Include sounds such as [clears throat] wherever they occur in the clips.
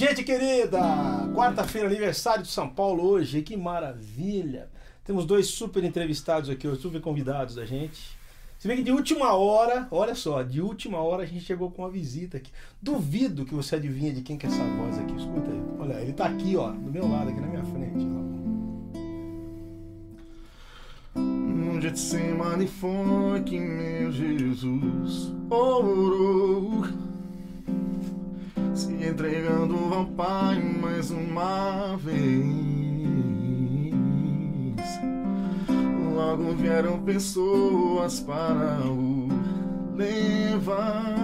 Gente querida, quarta-feira, aniversário de São Paulo hoje, que maravilha! Temos dois super entrevistados aqui, os super convidados da gente. Se bem que de última hora, olha só, de última hora a gente chegou com uma visita aqui. Duvido que você adivinha de quem que é essa voz aqui. Escuta aí. Olha, ele tá aqui, ó, do meu lado, aqui na minha frente. Um Getsemane foi que meu Jesus orou se entregando ao Pai mais uma vez. Logo vieram pessoas para o levar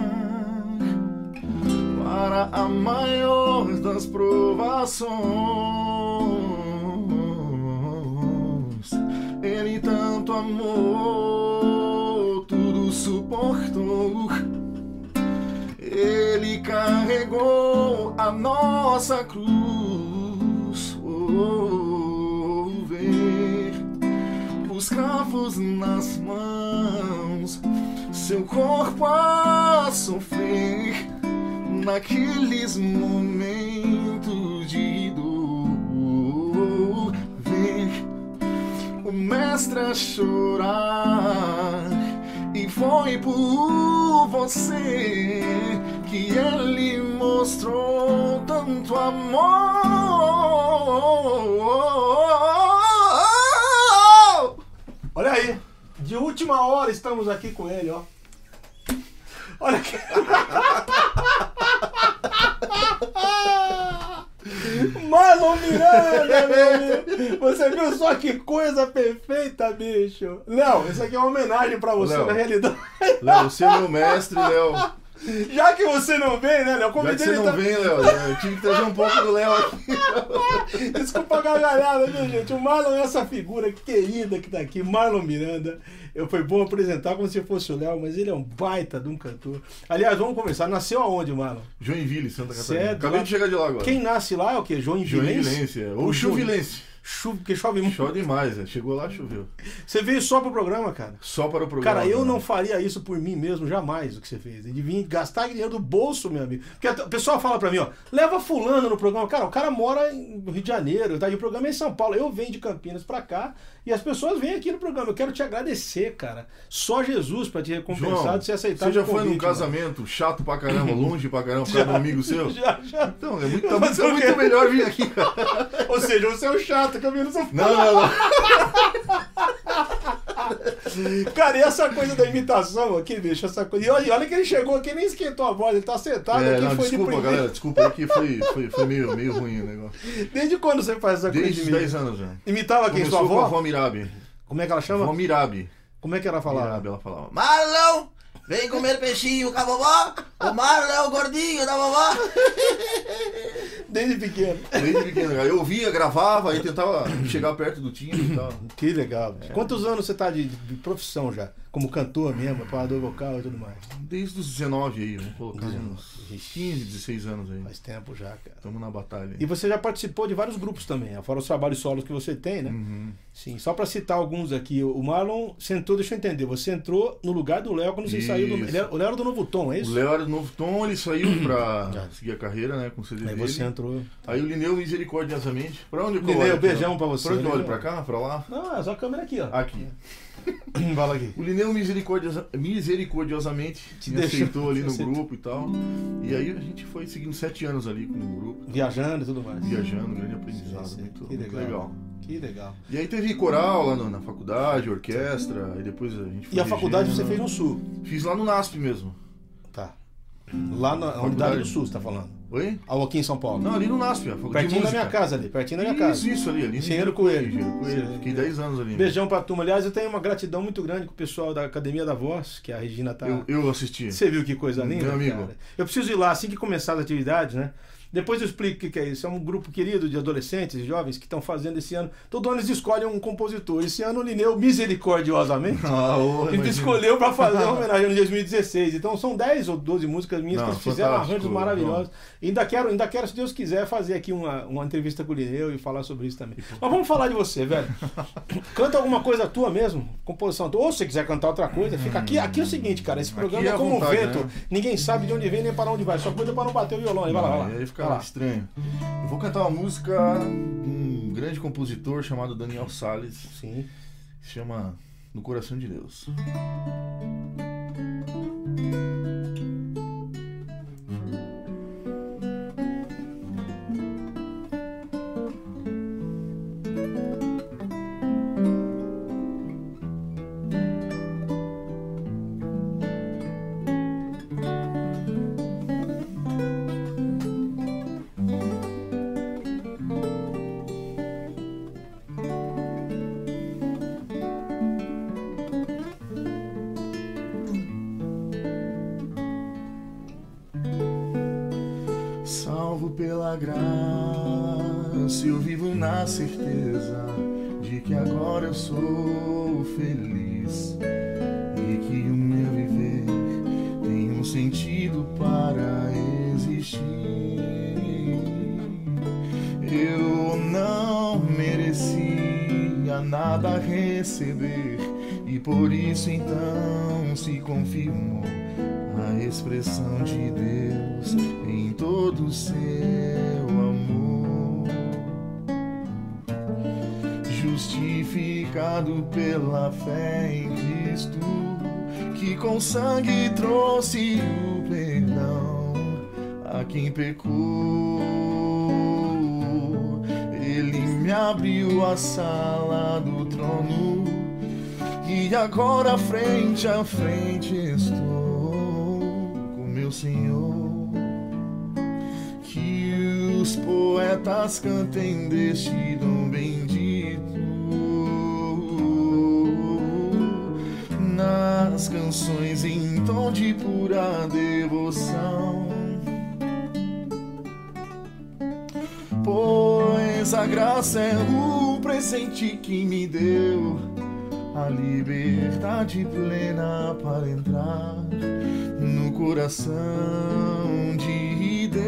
para a maior das provações. Ele tanto amou, tudo suportou. Ele carregou a nossa cruz. Oh, ver os cravos nas mãos, seu corpo a sofrer naqueles momentos de dor. Ver o mestre a chorar. E foi por você que ele mostrou tanto amor. Olha aí, de última hora estamos aqui com ele, ó. Olha aqui. [laughs] Marlon Miranda, meu amigo. Você viu só que coisa perfeita, bicho? Léo, isso aqui é uma homenagem pra você, Léo. na realidade. Léo, você é meu mestre, Léo. Já que você não vem, né, Léo? Já que você não tá- vem, Léo, eu tive que trazer um pouco do Léo aqui. [laughs] Desculpa a gargalhada, viu, gente? O Marlon é essa figura querida que tá aqui, Marlon Miranda. Eu foi bom apresentar como se fosse o Léo, mas ele é um baita de um cantor. Aliás, vamos conversar. Nasceu aonde, Marlon? Joinville, Santa Catarina. Certo. Acabei de chegar de lá agora. Quem nasce lá é o quê? João Joinvilense, é. ou Chuvilense. Chove, porque chove muito. Chove demais, né? Chegou lá, choveu. Você veio só pro programa, cara? Só para o programa. Cara, eu né? não faria isso por mim mesmo, jamais, o que você fez. De vir gastar dinheiro do bolso, meu amigo. Porque o pessoal fala pra mim, ó, leva fulano no programa. Cara, o cara mora no Rio de Janeiro, tá? E o programa é em São Paulo. Eu venho de Campinas pra cá e as pessoas vêm aqui no programa. Eu quero te agradecer, cara. Só Jesus pra te recompensar João, de você aceitar você já o foi num convite, mano. casamento chato pra caramba, [laughs] longe pra caramba, por causa um amigo seu? Já, já. Então, é muito, tá muito, o melhor vir aqui, cara. [laughs] Ou seja, você é o chato eu vi no Não, não, não. [laughs] Cara, e essa coisa da imitação aqui, bicho, essa coisa. E olha, olha que ele chegou aqui, nem esquentou a voz, ele tá sentado É, aqui, não, foi de desculpa, primeira. galera. Desculpa aí que foi, foi, foi meio, meio ruim o negócio. Desde quando você faz essa Desde coisa os de 10 mim? anos já. Imitava quem? Sua Começou com a avó? avó Mirabi. Como é que ela chama? Avó Mirabi. Como é que ela falava? Mirabi, ela falava. Marlon, vem comer peixinho com a vovó. O Marlon é o gordinho da vovó. [laughs] Desde pequeno. Desde pequeno, cara. Eu ouvia, gravava, aí tentava chegar perto do timbre e tal. Que legal. É. Quantos anos você tá de, de profissão já? Como cantor mesmo, parador vocal e tudo mais? Desde os 19 aí, vamos colocar 19. uns 15, 16 anos aí. Faz tempo já, cara. Estamos na batalha. E você já participou de vários grupos também, fora os trabalhos solos que você tem, né? Uhum. Sim, só pra citar alguns aqui. O Marlon sentou, deixa eu entender, você entrou no lugar do Léo quando você Isso. saiu do. O Léo era do Novo Tom, é O isso? Léo era do Novo Tom, ele saiu [clears throat] Já. seguir a carreira, né, com o CD Aí dele. você entrou. Aí o Lineu misericordiosamente. Pra onde eu Lineu, olho? beijão ó? pra você, Pra onde eu olho? Pra cá? Pra lá? Não, é só a câmera aqui, ó. Aqui. [coughs] Fala aqui. O Lineu misericordiosa- misericordiosamente Te me aceitou ali no grupo e tal. E aí a gente foi seguindo sete anos ali com o grupo, Viajando e tudo mais. viajando, grande aprendizado, Sim, sim. muito, Que muito legal. legal. Que legal. E aí teve coral lá no- na faculdade, orquestra, aí depois a gente foi E a faculdade regendo. você fez no Sul. Fiz lá no NASP mesmo. Lá na Faculdade. unidade do Sul, você tá falando. Oi? Ou aqui em São Paulo. Não, ali no NASP, faculdade pertinho da minha casa ali, pertinho da minha Isso, casa. isso ali, ali. Engenheiro Coelho. Engenheiro Coelho. Fiquei 10 anos ali. Beijão pra turma. Aliás, eu tenho uma gratidão muito grande com o pessoal da Academia da Voz, que a Regina tá. Eu, eu assisti. Você viu que coisa linda? Meu amigo. cara? Eu preciso ir lá assim que começar as atividades, né? Depois eu explico o que é isso. É um grupo querido de adolescentes jovens que estão fazendo esse ano. Todo ano eles escolhem um compositor. Esse ano o Lineu, misericordiosamente, [laughs] Ah, ô, ele escolheu para fazer uma [laughs] homenagem no 2016. Então são 10 ou 12 músicas minhas Não, que eles fizeram arranjos maravilhosos. Ainda quero, ainda quero, se Deus quiser, fazer aqui uma, uma entrevista com o Lineu e falar sobre isso também. Mas vamos falar de você, velho. [laughs] Canta alguma coisa tua mesmo, composição tua. Ou se você quiser cantar outra coisa, fica aqui. Aqui é o seguinte, cara, esse programa é é como um vontade, vento. né? Ninguém sabe de onde vem nem para onde vai. Só cuida para não bater o violão. Aí vai lá, vai lá. Aí fica Vai lá. estranho. Eu vou cantar uma música de um grande compositor chamado Daniel Salles, Sim. que se chama No Coração de Deus. Salvo graça, eu vivo na certeza de que agora eu sou feliz e que o meu viver tem um sentido para existir. Eu não merecia nada receber e por isso então se confirmou a expressão de Deus pela fé em Cristo, que com sangue trouxe o perdão a quem pecou. Ele me abriu a sala do trono e agora frente a frente estou com meu Senhor. Que os poetas cantem deste dom bendito nas canções em tom de pura devoção. Pois a graça é o presente que me deu a liberdade plena para entrar no coração de Deus.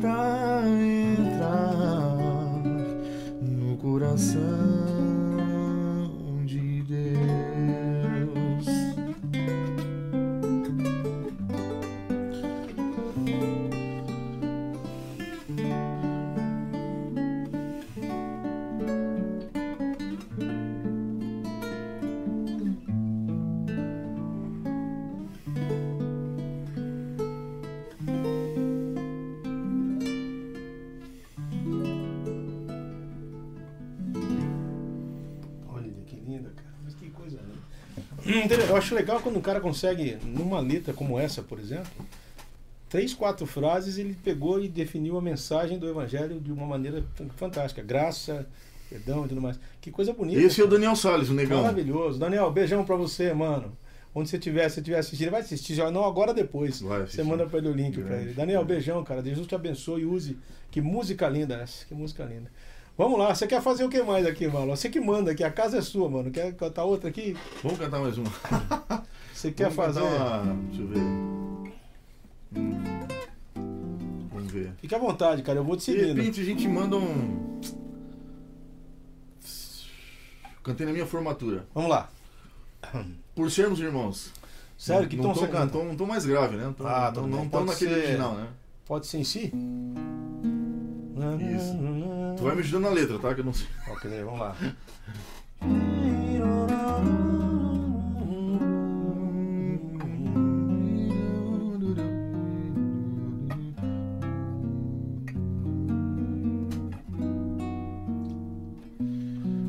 Pra entrar no coração Eu acho legal quando um cara consegue, numa letra como essa, por exemplo, três, quatro frases, ele pegou e definiu a mensagem do evangelho de uma maneira fan- fantástica. Graça, perdão e tudo mais. Que coisa bonita. Esse é o Daniel Salles, o negão. Maravilhoso. Daniel, beijão pra você, mano. Onde você estiver, se você estiver assistindo, vai assistir. Já, não agora depois. Vai Você assistir. manda pra ele o link pra Grande. ele. Daniel, beijão, cara. Jesus te abençoe e use. Que música linda essa. Que música linda. Vamos lá, você quer fazer o que mais aqui, mano? Você que manda aqui, a casa é sua, mano. Quer cantar outra aqui? Vamos cantar mais uma. [laughs] Você quer Vamos fazer? uma- Deixa eu ver. Vamos ver. Fique à vontade, cara. Eu vou te De seguindo. repente a gente manda um. Cantei na minha formatura. Vamos lá. Por sermos irmãos. Sério, que não tom você canta? Não tom, um tom mais grave, né? Não tom, Ah, não, tudo não tom Pode naquele ser- original, né? Pode ser em si? Isso. Tu vai me ajudando na letra, tá? Que eu não sei. [laughs] Ok, vamos lá.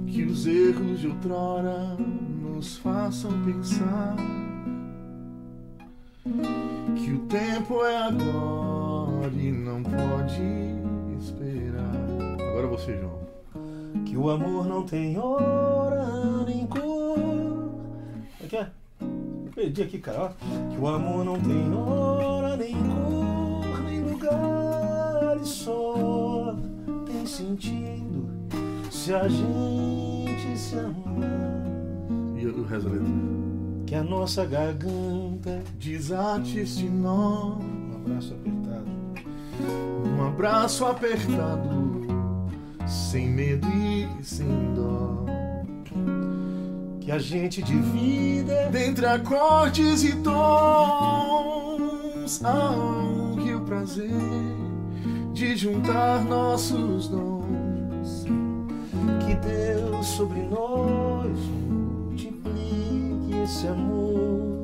Que os erros de outrora nos façam pensar que o tempo é agora e não pode você, João. Que o amor não tem hora nem cor. Como é que é? Perdi aqui, cara. ó. Que o amor não tem hora nem cor, nem lugar, e só tem sentido se a gente se amar. E o resto da letra? Que a nossa garganta. Desate este nó, Um abraço apertado. um abraço apertado, sem medo e sem dó. Que a gente divida. Dentre acordes e tons, um que o prazer de juntar nossos dons. Que Deus sobre nós multiplique esse amor.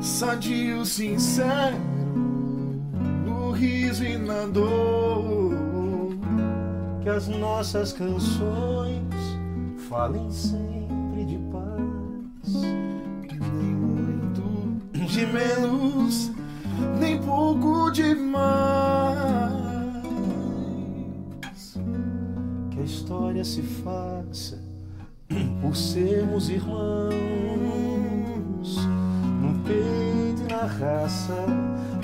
Sadio, sincero, no riso e na dor. Que as nossas canções falem sempre de paz. Nem muito de menos, nem pouco demais. Que a história se faça por sermos irmãos. No peito e na raça,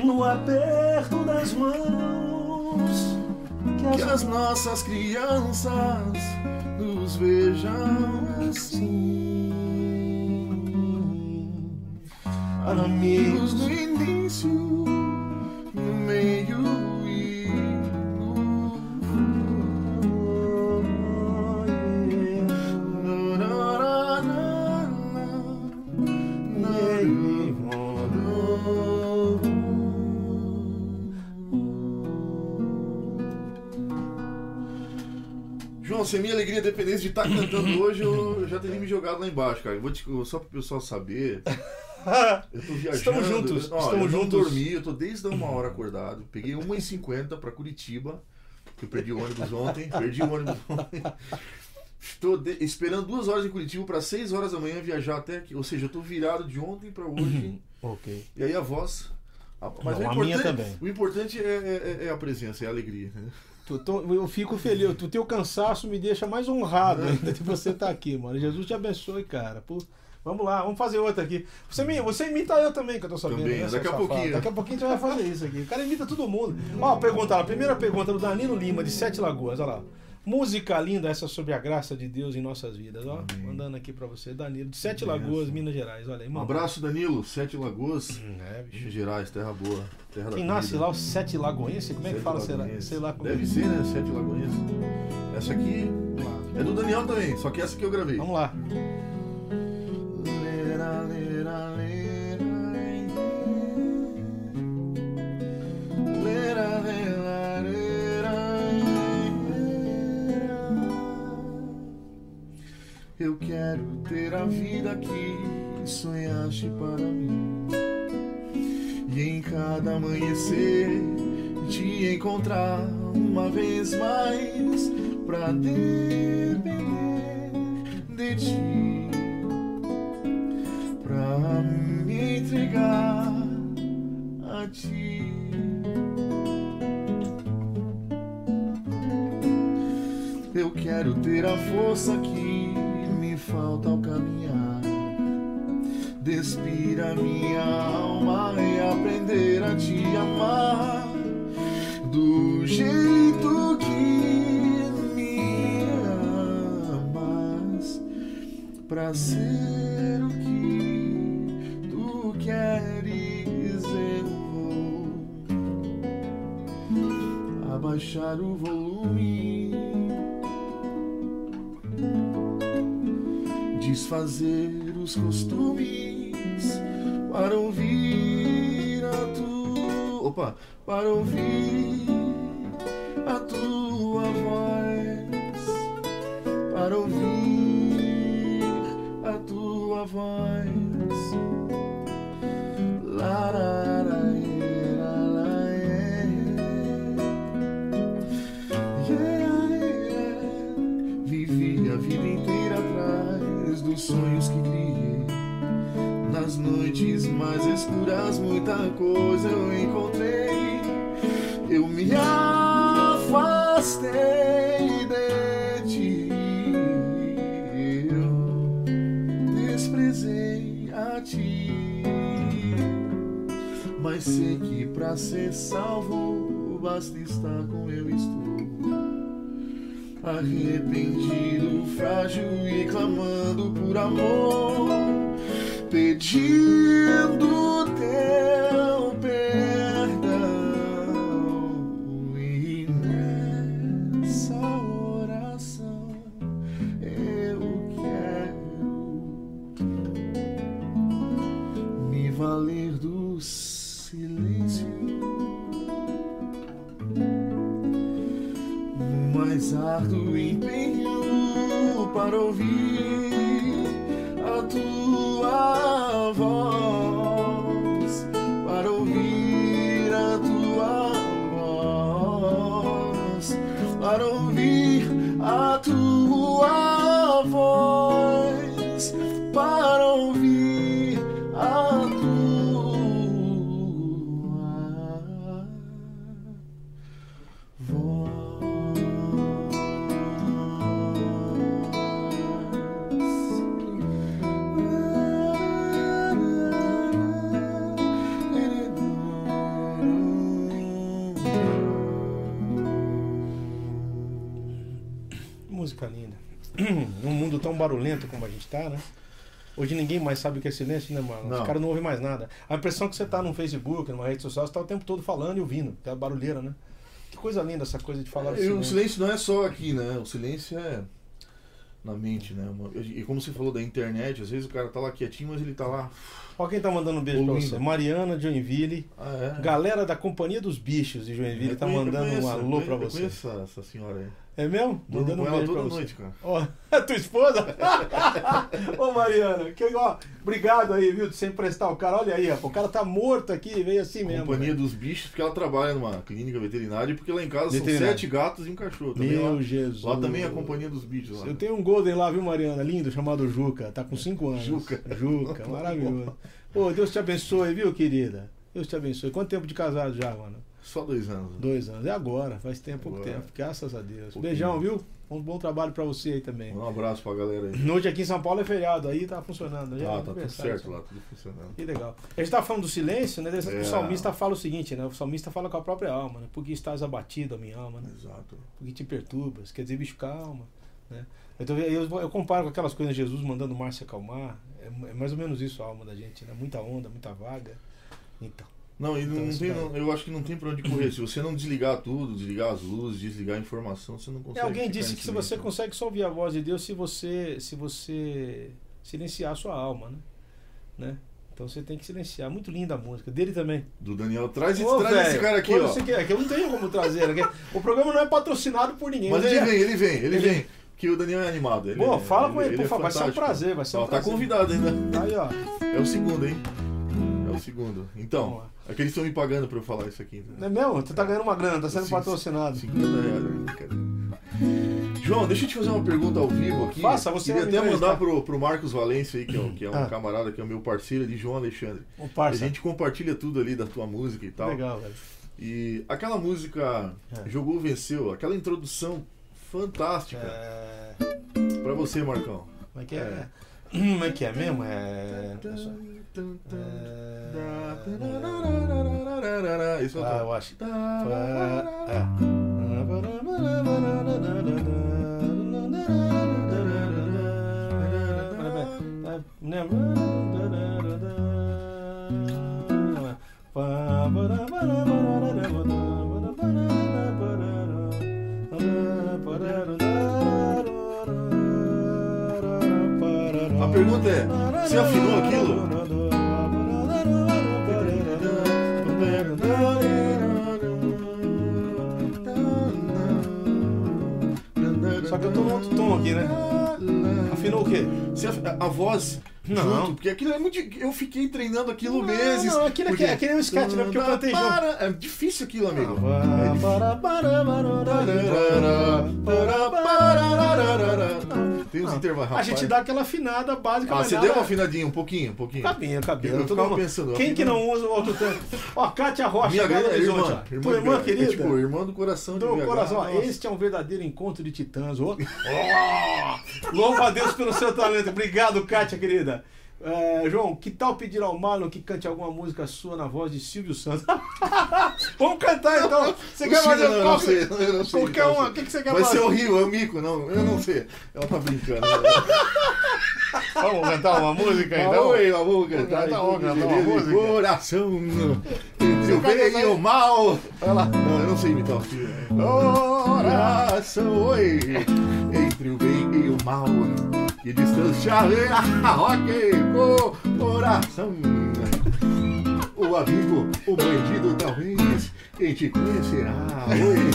no aperto das mãos. Que Que as nossas crianças nos vejam assim. Amigos. No início, Se minha alegria dependesse de estar cantando [laughs] hoje, eu já teria me jogado lá embaixo, cara. Eu vou te, só para o pessoal saber. [laughs] Eu tô viajando. Estamos juntos, Ó, estamos eu não juntos. dormi, eu tô desde uma hora acordado. Peguei 1h50 pra Curitiba, que eu perdi o ônibus ontem. Perdi o ônibus [laughs] ontem. Estou de- esperando duas horas em Curitiba para 6 horas da manhã viajar até aqui. Ou seja, eu tô virado de ontem para hoje. Ok. E aí a voz. a- Mas Não, o a minha importante, também. o importante é, é- é a presença, é a alegria. né? Tu- tu- eu fico feliz. O teu cansaço me deixa mais honrado ainda de você estar aqui, mano. Jesus te abençoe, cara. Pô, vamos lá, vamos fazer outra aqui. Você, você imita eu também, que eu tô sabendo. Também, né, daqui a safado? pouquinho. Daqui a pouquinho a gente vai fazer isso aqui. O cara imita todo mundo. Ó, pergunta lá. Primeira pergunta do Danilo Lima, de Sete Lagoas. Olha lá. Música linda essa sobre a graça de Deus em nossas vidas. Ó, mandando aqui pra você, Danilo, de Sete Lagoas, Minas Gerais. Olha aí, Um abraço, Danilo. Sete Lagoas, Hum, É, bicho. Minas Gerais, terra boa. Terra Quem nasce lá, os Sete Lagoense? Como é que Sete fala? Sei lá, Lagoinhas. sei lá como é Deve que- ser, né? Sete Lagoinhas. Essa aqui é do Daniel também, só que essa que eu gravei. Vamos lá. Amanhecer te encontrar uma vez mais pra depender pra ser o que tu queres eu vou abaixar o volume desfazer os costumes para ouvir a tua opa para ouvir a tua voz para ouvir voz. La, la, la. Vivi a vida inteira atrás dos sonhos que criei. Nas noites mais escuras, muita coisa eu encontrei. Eu me afastei Sei que pra ser salvo basta estar como eu estou. Arrependido, frágil e clamando por amor, pedindo tá, né? Hoje ninguém mais sabe o que é silêncio, né, mano? Os Não. caras não ouvem mais nada. A impressão que você tá no Facebook, numa rede social, você tá o tempo todo falando e ouvindo. Que é barulheira, né? Que coisa linda essa coisa de falar E o silêncio. silêncio não é só aqui, né? O silêncio é na mente, né? E como você falou da internet, às vezes o cara tá lá quietinho, mas ele tá lá. Ó quem tá mandando um beijo pra Ouvindo. você. Mariana Joinville. Ah, é. Galera da Companhia dos Bichos de Joinville Eu tá conheço- mandando um alô pra você. Eu conheço essa senhora aí. É mesmo? Durmo Mandando um beijo pra toda você. noite, cara. Ó, [laughs] é tua esposa? [laughs] Ô Mariana, que, ó, obrigado aí, viu, de você emprestar o cara. Olha aí, rapaz, o cara tá morto aqui, veio assim mesmo. Companhia velho. dos bichos, porque ela trabalha numa clínica veterinária porque lá em casa são sete gatos e um cachorro. Também Meu lá, Jesus. lá também é a companhia dos bichos. Lá. Eu tenho um Golden lá, viu, Mariana? Lindo, chamado Juca. Tá com 5 anos. Juca. Juca, [laughs] maravilhoso. Pô, Deus te abençoe, viu, querida? Deus te abençoe. Quanto tempo de casado já, mano? Só dois anos. Dois anos. É agora, faz tempo, pouco Agora. tempo. Graças a Deus. Pouquinho. Beijão, viu? Um bom trabalho pra você aí também. Um abraço pra galera aí. Hoje aqui em São Paulo é feriado, aí tá funcionando. Já é Ah, tá tudo certo lá, tudo funcionando. Que legal. A gente tá falando do silêncio, né? É. O salmista fala o seguinte, né? O salmista fala com a própria alma, né? Porque estás abatido, a minha alma, né? Exato. Porque te perturbas. Quer dizer, bicho, calma. Né? Então, eu, eu comparo com aquelas coisas de Jesus mandando o mar se acalmar. É, é mais ou menos isso a alma da gente, né? Muita onda, muita vaga. Então. Não, e não Então, isso tem, não- eu acho que não tem pra onde correr. Se você não desligar tudo, desligar as luzes, desligar a informação, você não É, consegue. alguém ficar disse que se você consegue só ouvir a voz de Deus se você, se você silenciar a sua alma, né? né? Então você tem que silenciar. Muito linda a música. Dele também. Do Daniel, traz, Ô, traz esse velho, cara aqui, ó. você quer, que eu não tenho como trazer. né? O programa não é patrocinado por ninguém. Mas Um ele vem, ele vem, ele Ele- vem. Que o Daniel é animado. Ele, Pô, é- fala com ele, por é favor. Vai ser um prazer, vai ser um Ó, tá prazer. convidado ainda. Aí, ó. É o segundo, hein? É o segundo. Então. É que eles estão me pagando pra eu falar isso aqui. Não é mesmo? Tu tá ganhando uma grana, tá sendo Sim, patrocinado. 50 reais, né? Brincadeira. João, deixa eu te fazer uma pergunta ao vivo aqui. Faça, você Queria até mandar pro, pro Marcos Valência aí, que é, um- que é um Ah. camarada, que é o meu parceiro ali, João Alexandre. Um A parça. gente compartilha tudo ali da tua música e tal. Legal, velho. E aquela música É. Jogou Venceu, aquela introdução fantástica. É... Pra você, Marcão. Como é que é? É. [clears throat] Como é que é mesmo? É... é... Isso é Ah, eu acho. A pergunta é, você afinou aquilo? Tom aqui, né? Afinou o quê? Af- a, a voz Não. junto, porque aquilo é muito. Eu fiquei treinando aquilo meses. não, aquilo é que- é um sketch, né? Porque eu cantei junto. Para- É difícil aquilo, amigo. Tem uns intervalos. A gente dá aquela afinada básica, Ah, você nada- deu uma afinadinha, um pouquinho, um pouquinho. Cabinho, cabinho. Eu Todo mundo- pensando, Quem que não usa o outro tanto? Ó, Kátia Rocha, Minha Belo grande Horizonte. irmã, irmã, Tua irmã é querida. tipo, irmã do coração de Do BH, coração, ó, este é um verdadeiro encontro de titãs. Ó. Ó, Louva a Deus pelo seu talento. Obrigado, Kátia, querida. É, João, que tal pedir ao Marlon que cante alguma música sua na voz de Silvio Santos? [laughs] Vamos cantar então. Você quer fazer não, eu qual- não sei, eu não sei. qualquer então, uma? assim. O que, que você quer Vai fazer? ser horrível, é o mico, não, eu não sei. Ela tá brincando. [laughs] Vamos cantar uma música então? Oi, vamos cantar. Então, vamos cantar uma música. Coração, entre o bem e o mal. Vai lá. Não, eu não sei imitar o filho. Coração, oi, entre o bem e o mal. Que distância haverá, ok, coração. O amigo, o bandido, talvez, quem te conhecerá, oi.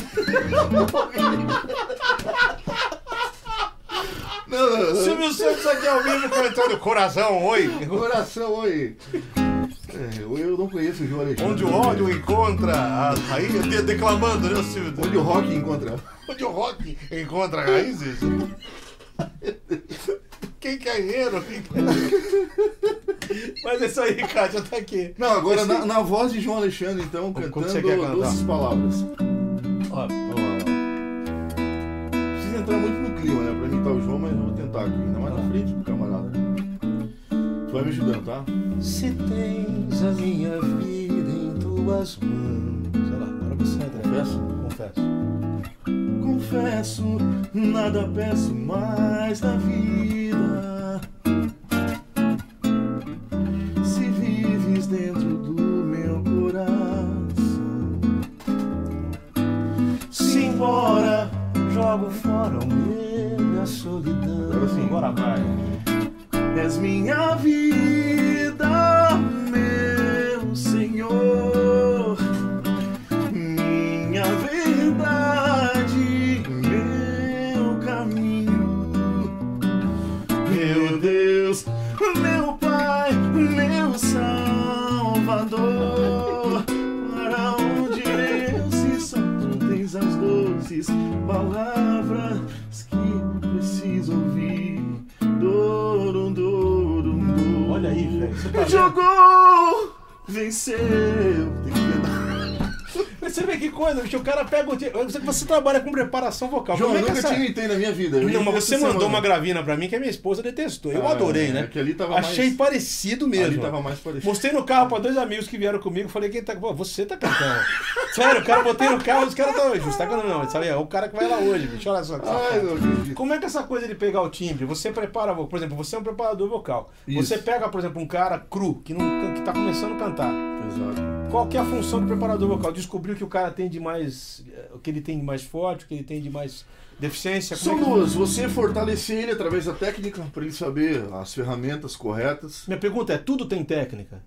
Não, não, não. Silvio Santos aqui ao vivo cantando Coração, oi. Coração, oi. É, eu não conheço o João Alexandre. Onde o ódio encontra a raiz, de- declamando, né, Silvio? Onde o rock encontra. Onde o rock encontra raízes. Quem? Quem quer... Mas é isso aí, Kátia, tá aqui. Não, agora na, na voz de João Alexandre, então, Como cantando você quer cantar? doces palavras. Ó, Precisa entrar muito no clima, né? Pra imitar o João, mas eu vou tentar aqui. Ainda mais na frente do camarada. Tu vai me ajudando, tá? Se tens a minha vida em tuas mãos. Olha lá, agora você entra. Confesso? Confesso. Confesso, nada peço mais na vida. Que coisa, bicho. O cara pega o. Que você trabalha com preparação vocal. João, eu nunca essa- imitei na minha vida. Não, mas você mandou semana. uma gravina pra mim que a minha esposa detestou. Eu Ah, adorei, é, né? que ali tava Achei mais- parecido mesmo. Ali tava mais parecido. Mostrei no carro pra dois amigos que vieram comigo. Falei, quem tá. Pô, você tá cantando. [laughs] Sério, o cara botei no carro, os caras estão. Você tá cantando, não. Sabe? É o cara que vai lá hoje, bicho. Olha só. Ai. Como é que essa coisa de pegar o timbre? Você prepara, por exemplo, você é um preparador vocal. Isso. Você pega, por exemplo, um cara cru, que, não, que tá começando a cantar. Exato. Qual que é a função do preparador vocal? Descobrir o que o cara tem de mais. eh, O que ele tem de mais forte, o que ele tem de mais deficiência. São Como é que- duas. Você fortalecer ele através da técnica, para ele saber as ferramentas corretas. Minha pergunta é: tudo tem técnica?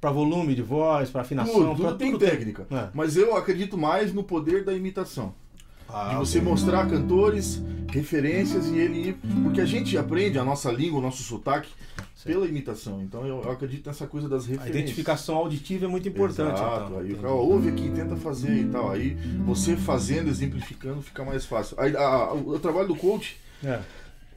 Pra volume de voz, pra afinação, Tudo, pra tudo tem tudo técnica. É. Mas eu acredito mais no poder da imitação. Ah, de você mostrar cantores, referências e ele ir. Porque a gente aprende a nossa língua, o nosso sotaque pela imitação. Então eu, eu acredito nessa coisa das A referências. identificação auditiva é muito importante. Exato. então. Aí o cara ouve aqui, tenta fazer e tal. Aí você fazendo, exemplificando, fica mais fácil. Aí, a- a- o, trabalho do coach É.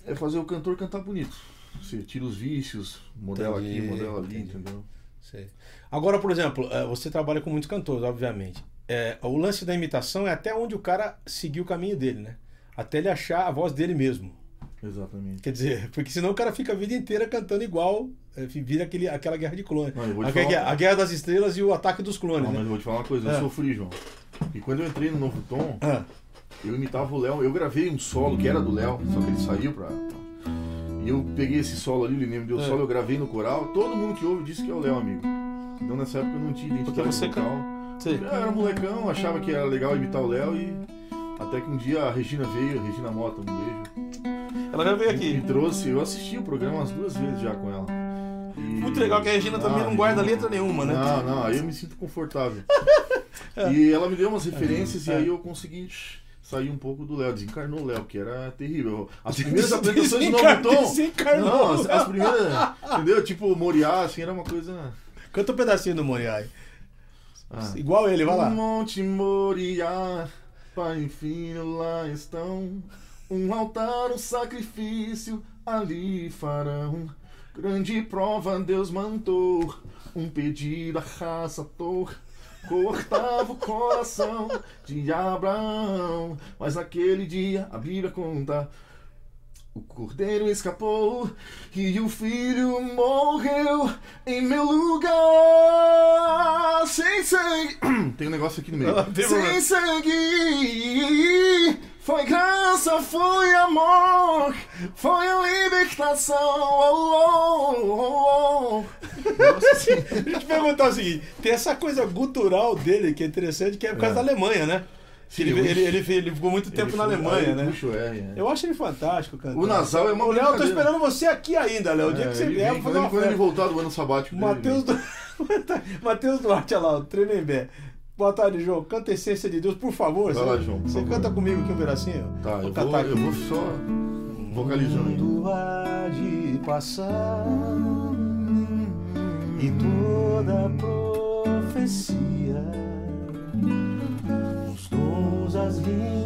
é fazer o cantor cantar bonito. Você tira os vícios, modela Entendi, aqui, modela ali, entendi. entendeu? Sei. Agora, por exemplo, eh, você trabalha com muitos cantores, obviamente. É, o lance da imitação é até onde o cara seguiu o caminho dele, né? Até ele achar a voz dele mesmo. Exatamente. Quer dizer, [laughs] porque senão o cara fica a vida inteira cantando igual, eh, vira aquele, aquela guerra de clones. Não, A, guerra- falar- a guerra das estrelas e o ataque dos clones, Não, mas né? eu vou te falar uma coisa, eu É. sofri, João. E quando eu entrei no Novo Tom, Ah, eu imitava o Léo. Eu gravei um solo que era do Léo, só que ele saiu pra. E eu peguei esse solo ali, o me deu o É. solo, eu gravei no coral. Todo mundo que ouve disse que é o Léo, amigo. Então nessa época eu não tinha identidade Porque você vocal. Sei. Eu era molecão, achava que era legal imitar o Léo e. Até que um dia a Regina veio, a Regina Mota, um beijo. Ela já veio Me aqui. trouxe, eu assisti o programa umas duas vezes já com ela. E- Muito legal que a Regina também Ah, não guarda letra nenhuma, né? Não, não, aí eu me sinto confortável. [laughs] e ela me deu umas referências e É. aí eu consegui sair um pouco do Léo, desencarnou o Léo, que era terrível. As [laughs] primeiras apresentações de Novo Tom. desencarnou Não, as, as primeiras, entendeu? Tipo, Moriá, assim, era uma coisa. Canta um pedacinho do Moriá. Ah. Igual ele, vai lá. Monte Moriá, Pai e Filho lá estão. Um altar, um sacrifício ali farão. Grande prova Deus mandou. Um pedido a raça tor. Cortava o coração de Abraão. Mas naquele dia a Bíblia conta. O cordeiro escapou e o filho morreu em meu lugar. Sem sangue. [clears throat] Tem um negócio aqui no meio. Ah, problema. Sem sangue. Foi graça, foi amor, foi a libertação. Oh, oh, oh, oh. Assim. Eu te perguntar o seguinte: tem essa coisa gutural dele que é interessante, que é por causa É. da Alemanha, né? Ele, ele, ele, ele ficou muito tempo na Alemanha, né? Puxa o R, é. Eu acho ele fantástico, cara. O nasal é uma Ô, Léo, eu tô esperando você aqui ainda, Léo. O dia É, que você ele vier, vou fazer uma quando ele voltar do ano sabático Matheus vem. Du... [laughs] Matheus Duarte, olha lá, o Tremembé. Boa tarde, João. Canta Essência de Deus, por favor. Vai lá, João, Você favor. canta comigo aqui um pedacinho? Tá, eu vou, cantar aqui. eu vou só vocalizando mundo há de passar e toda profecia, dons,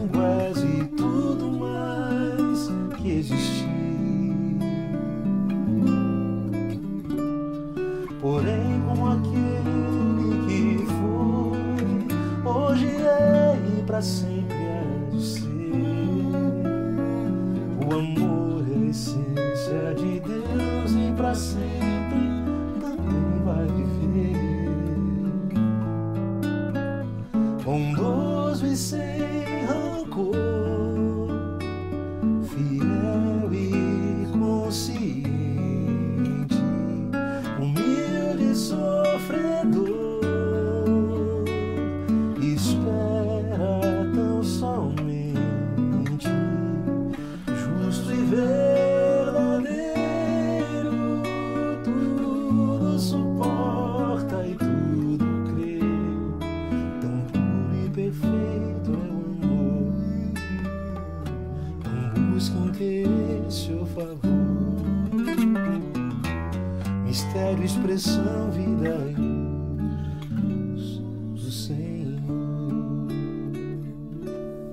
luz do Senhor.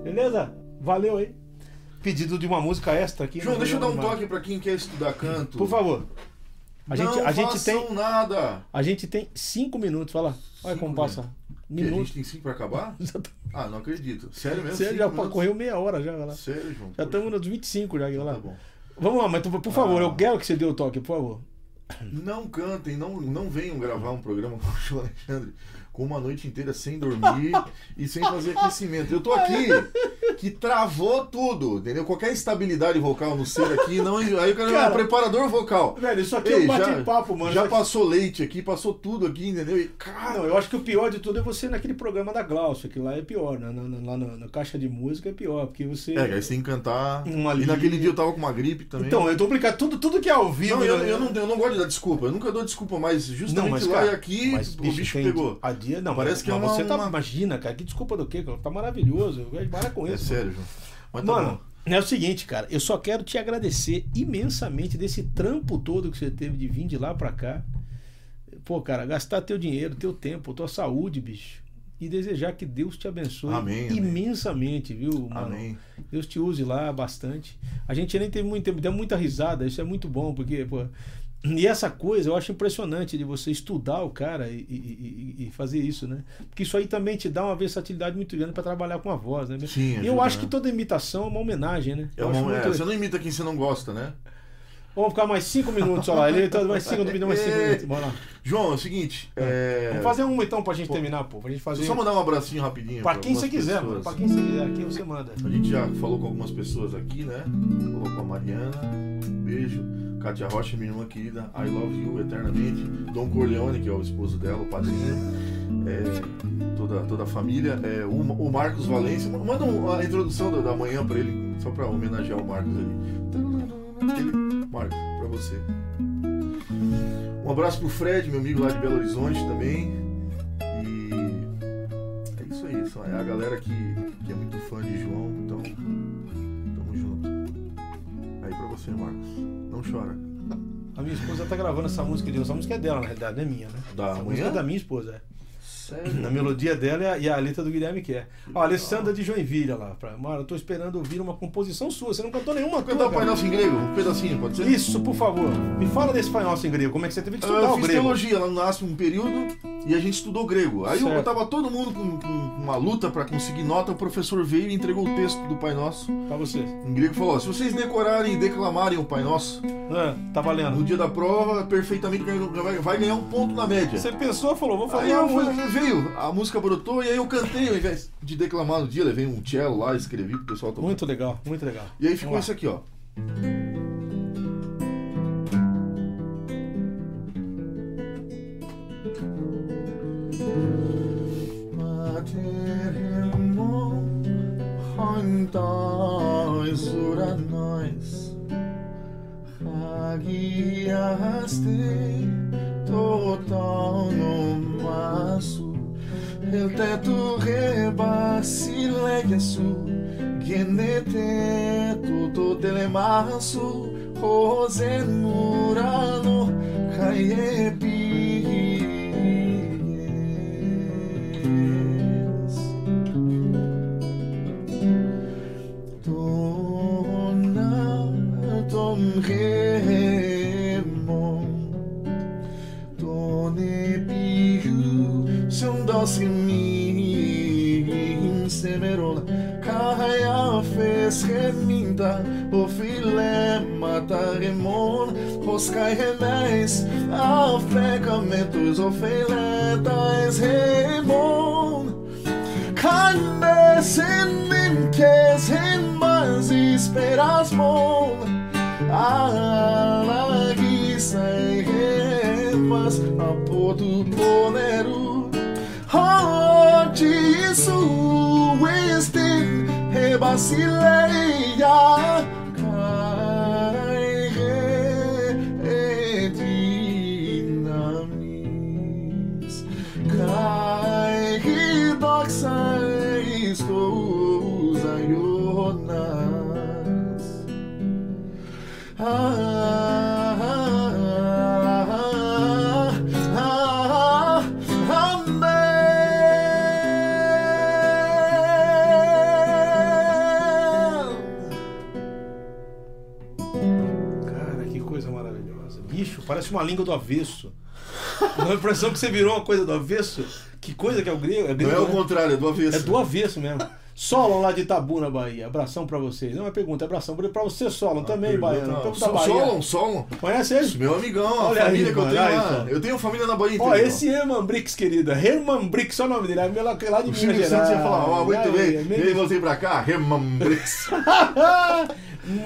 Beleza? Valeu aí. Pedido de uma música extra aqui. João, no deixa eu dar um toque pra quem quer estudar canto. Por favor. A gente, não a gente tem. nada. A gente tem cinco minutos. Olha lá. Olha Cinco como passa. Que a gente Minutos. tem cinco pra acabar? [laughs] Ah, não acredito. Sério mesmo? Cinco já minutos? correu meia hora já, lá. Sério, João? Já estamos nos 25 já, olha lá. Tá bom. Vamos lá, mas tu- por favor, Ah. eu quero que você dê o toque, por favor. Não cantem, não, não venham gravar um programa com o João Alexandre com uma noite inteira sem dormir e sem fazer aquecimento. Eu tô aqui que travou tudo, entendeu? Qualquer estabilidade vocal no ser aqui, não, aí quero Cara, um preparador vocal. Velho, isso aqui é Ei, um já- bate-papo, mano. Já passou leite aqui, passou tudo aqui, entendeu? E, cara, Não, eu acho que o pior de tudo é você naquele programa da Glaucia, que lá é pior, né? Na, na- lá na, na caixa de música é pior, porque você. É, aí você tem que cantar. Uma E naquele dia eu tava com uma gripe também. Então, eu tô complicado. Tudo, tudo que é ao vivo. não, eu, né? eu não, eu não gosto de dar desculpa. Eu nunca dou desculpa, mas justamente Não, mas, lá cara, e aqui o bicho, bicho pegou. A dia, não, Parece que é uma- você tá. uma- Imagina, cara, que desculpa do quê? Tá maravilhoso. Para com É isso. sério, João. Mas tá Mano, bom. é o seguinte, cara, eu só quero te agradecer imensamente desse trampo todo que você teve de vir de lá pra cá. Pô, cara, gastar teu dinheiro, teu tempo, tua saúde, bicho. E desejar que Deus te abençoe Amém, amém. imensamente, viu, mano? Amém. Deus te use lá bastante. A gente nem teve muito tempo, deu muita risada, isso é muito bom, porque, pô. E essa coisa eu acho impressionante de você estudar o cara e, e- e- fazer isso, né? Porque isso aí também te dá uma versatilidade muito grande para trabalhar com a voz, né? Sim, E eu ajuda, acho né? que toda imitação é uma homenagem, né? É Eu uma- é, muito- Você não imita quem você não gosta, né? Vamos ficar mais cinco minutos, olha lá. Ele tá mais cinco minutos, mais cinco minutos. Bora lá. João, é o seguinte. é, Vamos fazer uma então pra gente Pô, terminar, pô. Pra gente fazer. Só mandar um abracinho rapidinho. Pra quem algumas você quiser, pessoas. mano. Pra quem você quiser, aqui você manda. A gente já falou com algumas pessoas aqui, né? Falou com a Mariana, beijo. Kátia Rocha, minha irmã querida, I love you eternamente. Dom Corleone, que é o esposo dela, o padrinho. É, toda, toda a família. É, o, o Marcos Valência. Manda a introdução da, da manhã pra ele, só pra homenagear o Marcos ali. Marcos, pra você. Um abraço pro Fred, meu amigo lá de Belo Horizonte também. E é isso aí, é a galera que, que é muito fã de João, então você, Marcos. Não chora. A minha esposa tá gravando essa música de Essa música é dela, na realidade, não é minha, né? Da essa manhã? música é da minha esposa, é. Sério? A melodia dela e a- letra do Guilherme Kerr. Ó, Alessandra de Joinville, lá. Pra, Mara, eu tô esperando ouvir uma composição sua. Você não cantou nenhuma Vou cantar o Pai. Nosso em grego, um pedacinho, pode ser? Isso, por favor. Me fala desse Pai Nosso em grego. Como é que você teve que Ah, estudar Eu o fiz grego? teologia lá no NASP um período e a gente estudou grego. Aí eu Certo. tava todo mundo com, com uma luta pra conseguir nota, o professor veio e entregou o texto do Pai Nosso Pra vocês. em grego e falou: ó, se vocês decorarem e declamarem o Pai Nosso, Ah, tá no valendo. dia da prova, perfeitamente vai, vai ganhar um ponto na média. Você pensou, falou, vou fazer Aí uma eu, música. Veio, a música brotou e aí eu cantei ao invés de declamar no dia, levei um cello lá, escrevi pro pessoal tocar. Muito legal, muito legal. E aí ficou Vamos isso aqui, ó. Total no azul, el teto reba silegia su, genete tuto telemasu, hozen murano, kayepi. Dona, tom reba, σημείν σε μερών καράφες χεμίντα ο ρημών ρεμών πως καημένες αφέκαμε τους οφελέταες χεμών κάνες εν μην κες εν μαζίς σπερασμών αλλαγήσα εγέμας από του πονερού. A la guisa e repas A uma língua do avesso. Não é a impressão que você virou uma coisa do avesso? Que coisa que é o grego? É, Não grego, é o né? contrário, é do avesso. É do avesso mesmo. Solon lá de Itabu, na Bahia. Abração pra vocês. Não é uma pergunta, é abração pra você, Solon, também, baiano. Povo da Sol- Bahia. Solon, Solon. Conhece ele? Meu amigão, a Olha aí, família que eu tenho aí, lá. só. Eu tenho família na Bahia Ó, esse Herman Brix, querida. Herman Brix, olha o nome dele. É meu lá de Minas Gerais. Santos ia falar, ó, muito Aí, bem. é E aí, voltei pra cá, Herman Brix. [laughs]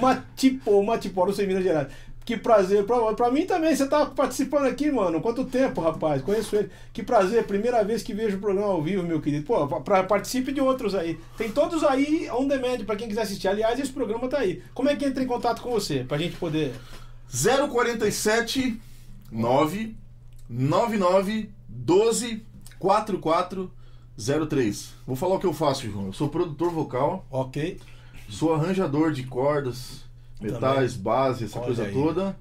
Matipó, Matipó, não sei Minas Gerais. Que prazer, pra, pra mim também, você tá participando aqui, mano. Quanto tempo, rapaz? Conheço ele. Que prazer, primeira vez que vejo o programa ao vivo, meu querido. Pô, pra, participe de outros aí. Tem todos aí on demand pra quem quiser assistir. Aliás, esse programa tá aí. Como é que entra em contato com você? Pra gente poder. 047 9 99 12 44 03. Vou falar o que eu faço, João. Eu sou produtor vocal, Ok. sou arranjador de cordas, metais, base, essa Olha coisa aí. toda.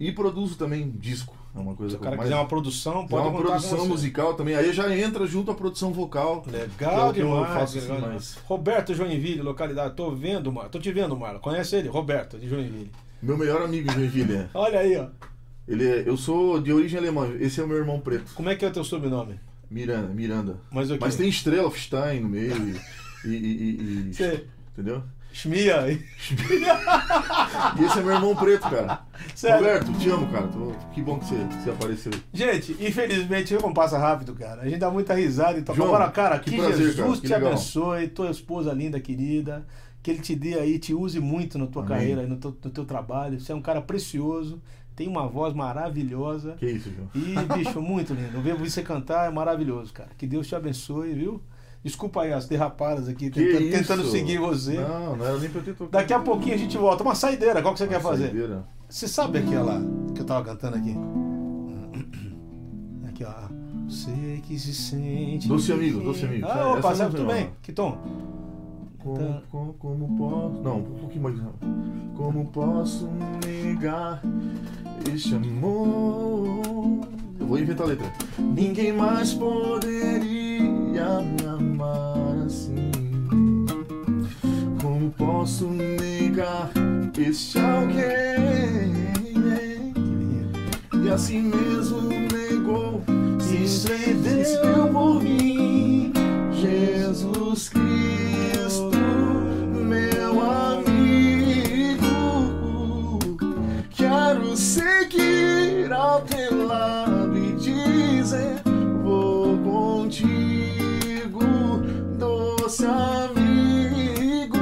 E produzo também disco. É uma coisa Se o cara mais- quiser uma produção, É pode uma contar com produção musical também. Aí já entra junto a produção vocal. Legal Que é que eu demais, faço legal assim, demais. mas- Roberto Joinville, localidade. Tô vendo, Marlon. Tô te vendo, Marlon. Conhece ele? Roberto, de Joinville. Meu melhor amigo em Joinville. é. [laughs] Olha aí, ó. Ele é, eu sou de origem alemã. Esse é o meu irmão preto. Como é que é o teu sobrenome? Miranda. Miranda. Mas? Mas tem estrela Stein no meio. E, e, e- e- Você... entendeu? Schmia. E esse é meu irmão preto, cara. Sério. Roberto, te amo, cara. Tô- Que bom que você, você apareceu. Gente, infelizmente, como passa rápido, cara. A gente dá muita risada e toca. João, Agora, cara, que, que prazer, Jesus cara, que te legal. abençoe, tua esposa linda, querida. Que ele te dê aí, te use muito na tua Amém. carreira, no teu, no teu trabalho. Você é um cara precioso, tem uma voz maravilhosa. Que isso, João? E, bicho, muito lindo. Ver você cantar é maravilhoso, cara. Que Deus te abençoe, viu? Desculpa aí as derrapadas aqui, tentando, tentando seguir você. Não, não era nem pra eu ter tocado. Daqui a pouquinho a gente volta. Uma saideira, qual que você quer fazer? Saideira. Você sabe aquela que eu tava cantando aqui? [clears throat] Aqui, ó. Sei que se sente. Doce amigo, doce amigo. Ah, Essa opa, sabe tem tudo bem? Que tom? Como, Tá. como, como posso. Não, um pouquinho mais. Como posso negar este amor? Eu vou inventar a letra. Ninguém mais poderia me amar assim. Como posso negar este alguém? E assim mesmo negou, se deu por mim. Jesus Cristo, meu amigo, quero seguir ao teu lado e dizer: amigo.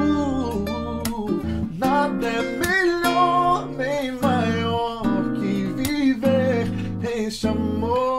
Nada é melhor nem maior que viver este amor.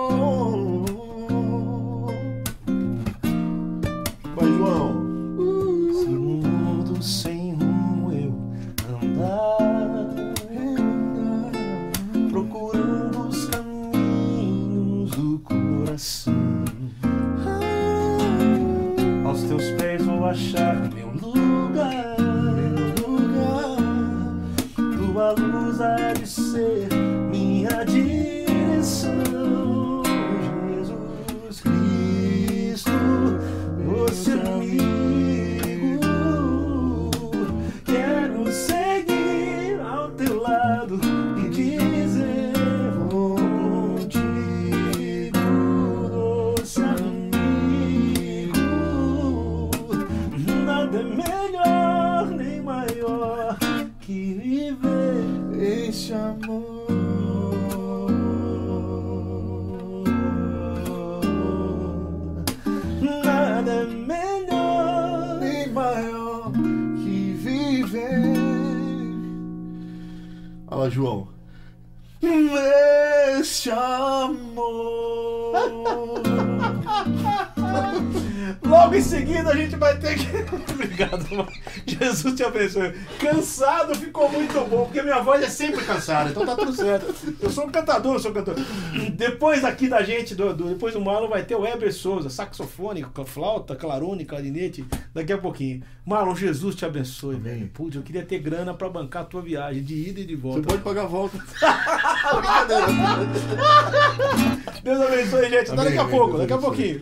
Olha lá, João. Este amor. [laughs] Logo em seguida a gente vai ter que. [laughs] Obrigado, mano. Jesus te abençoe. Cansado ficou muito bom, porque minha voz é sempre cansada, então tá tudo certo. Eu sou um cantador, eu sou um cantor. Depois aqui da gente, do, do- depois do Marlon, vai ter o Weber Souza, saxofone, flauta, clarone, clarinete, daqui a pouquinho. Marlon, Jesus te abençoe, Amém. velho. Putz, eu queria ter grana pra bancar a tua viagem, de ida e de Você volta. pode pagar a volta. [laughs] Deus abençoe, gente. Amém, daqui a pouco, Deus daqui a pouquinho.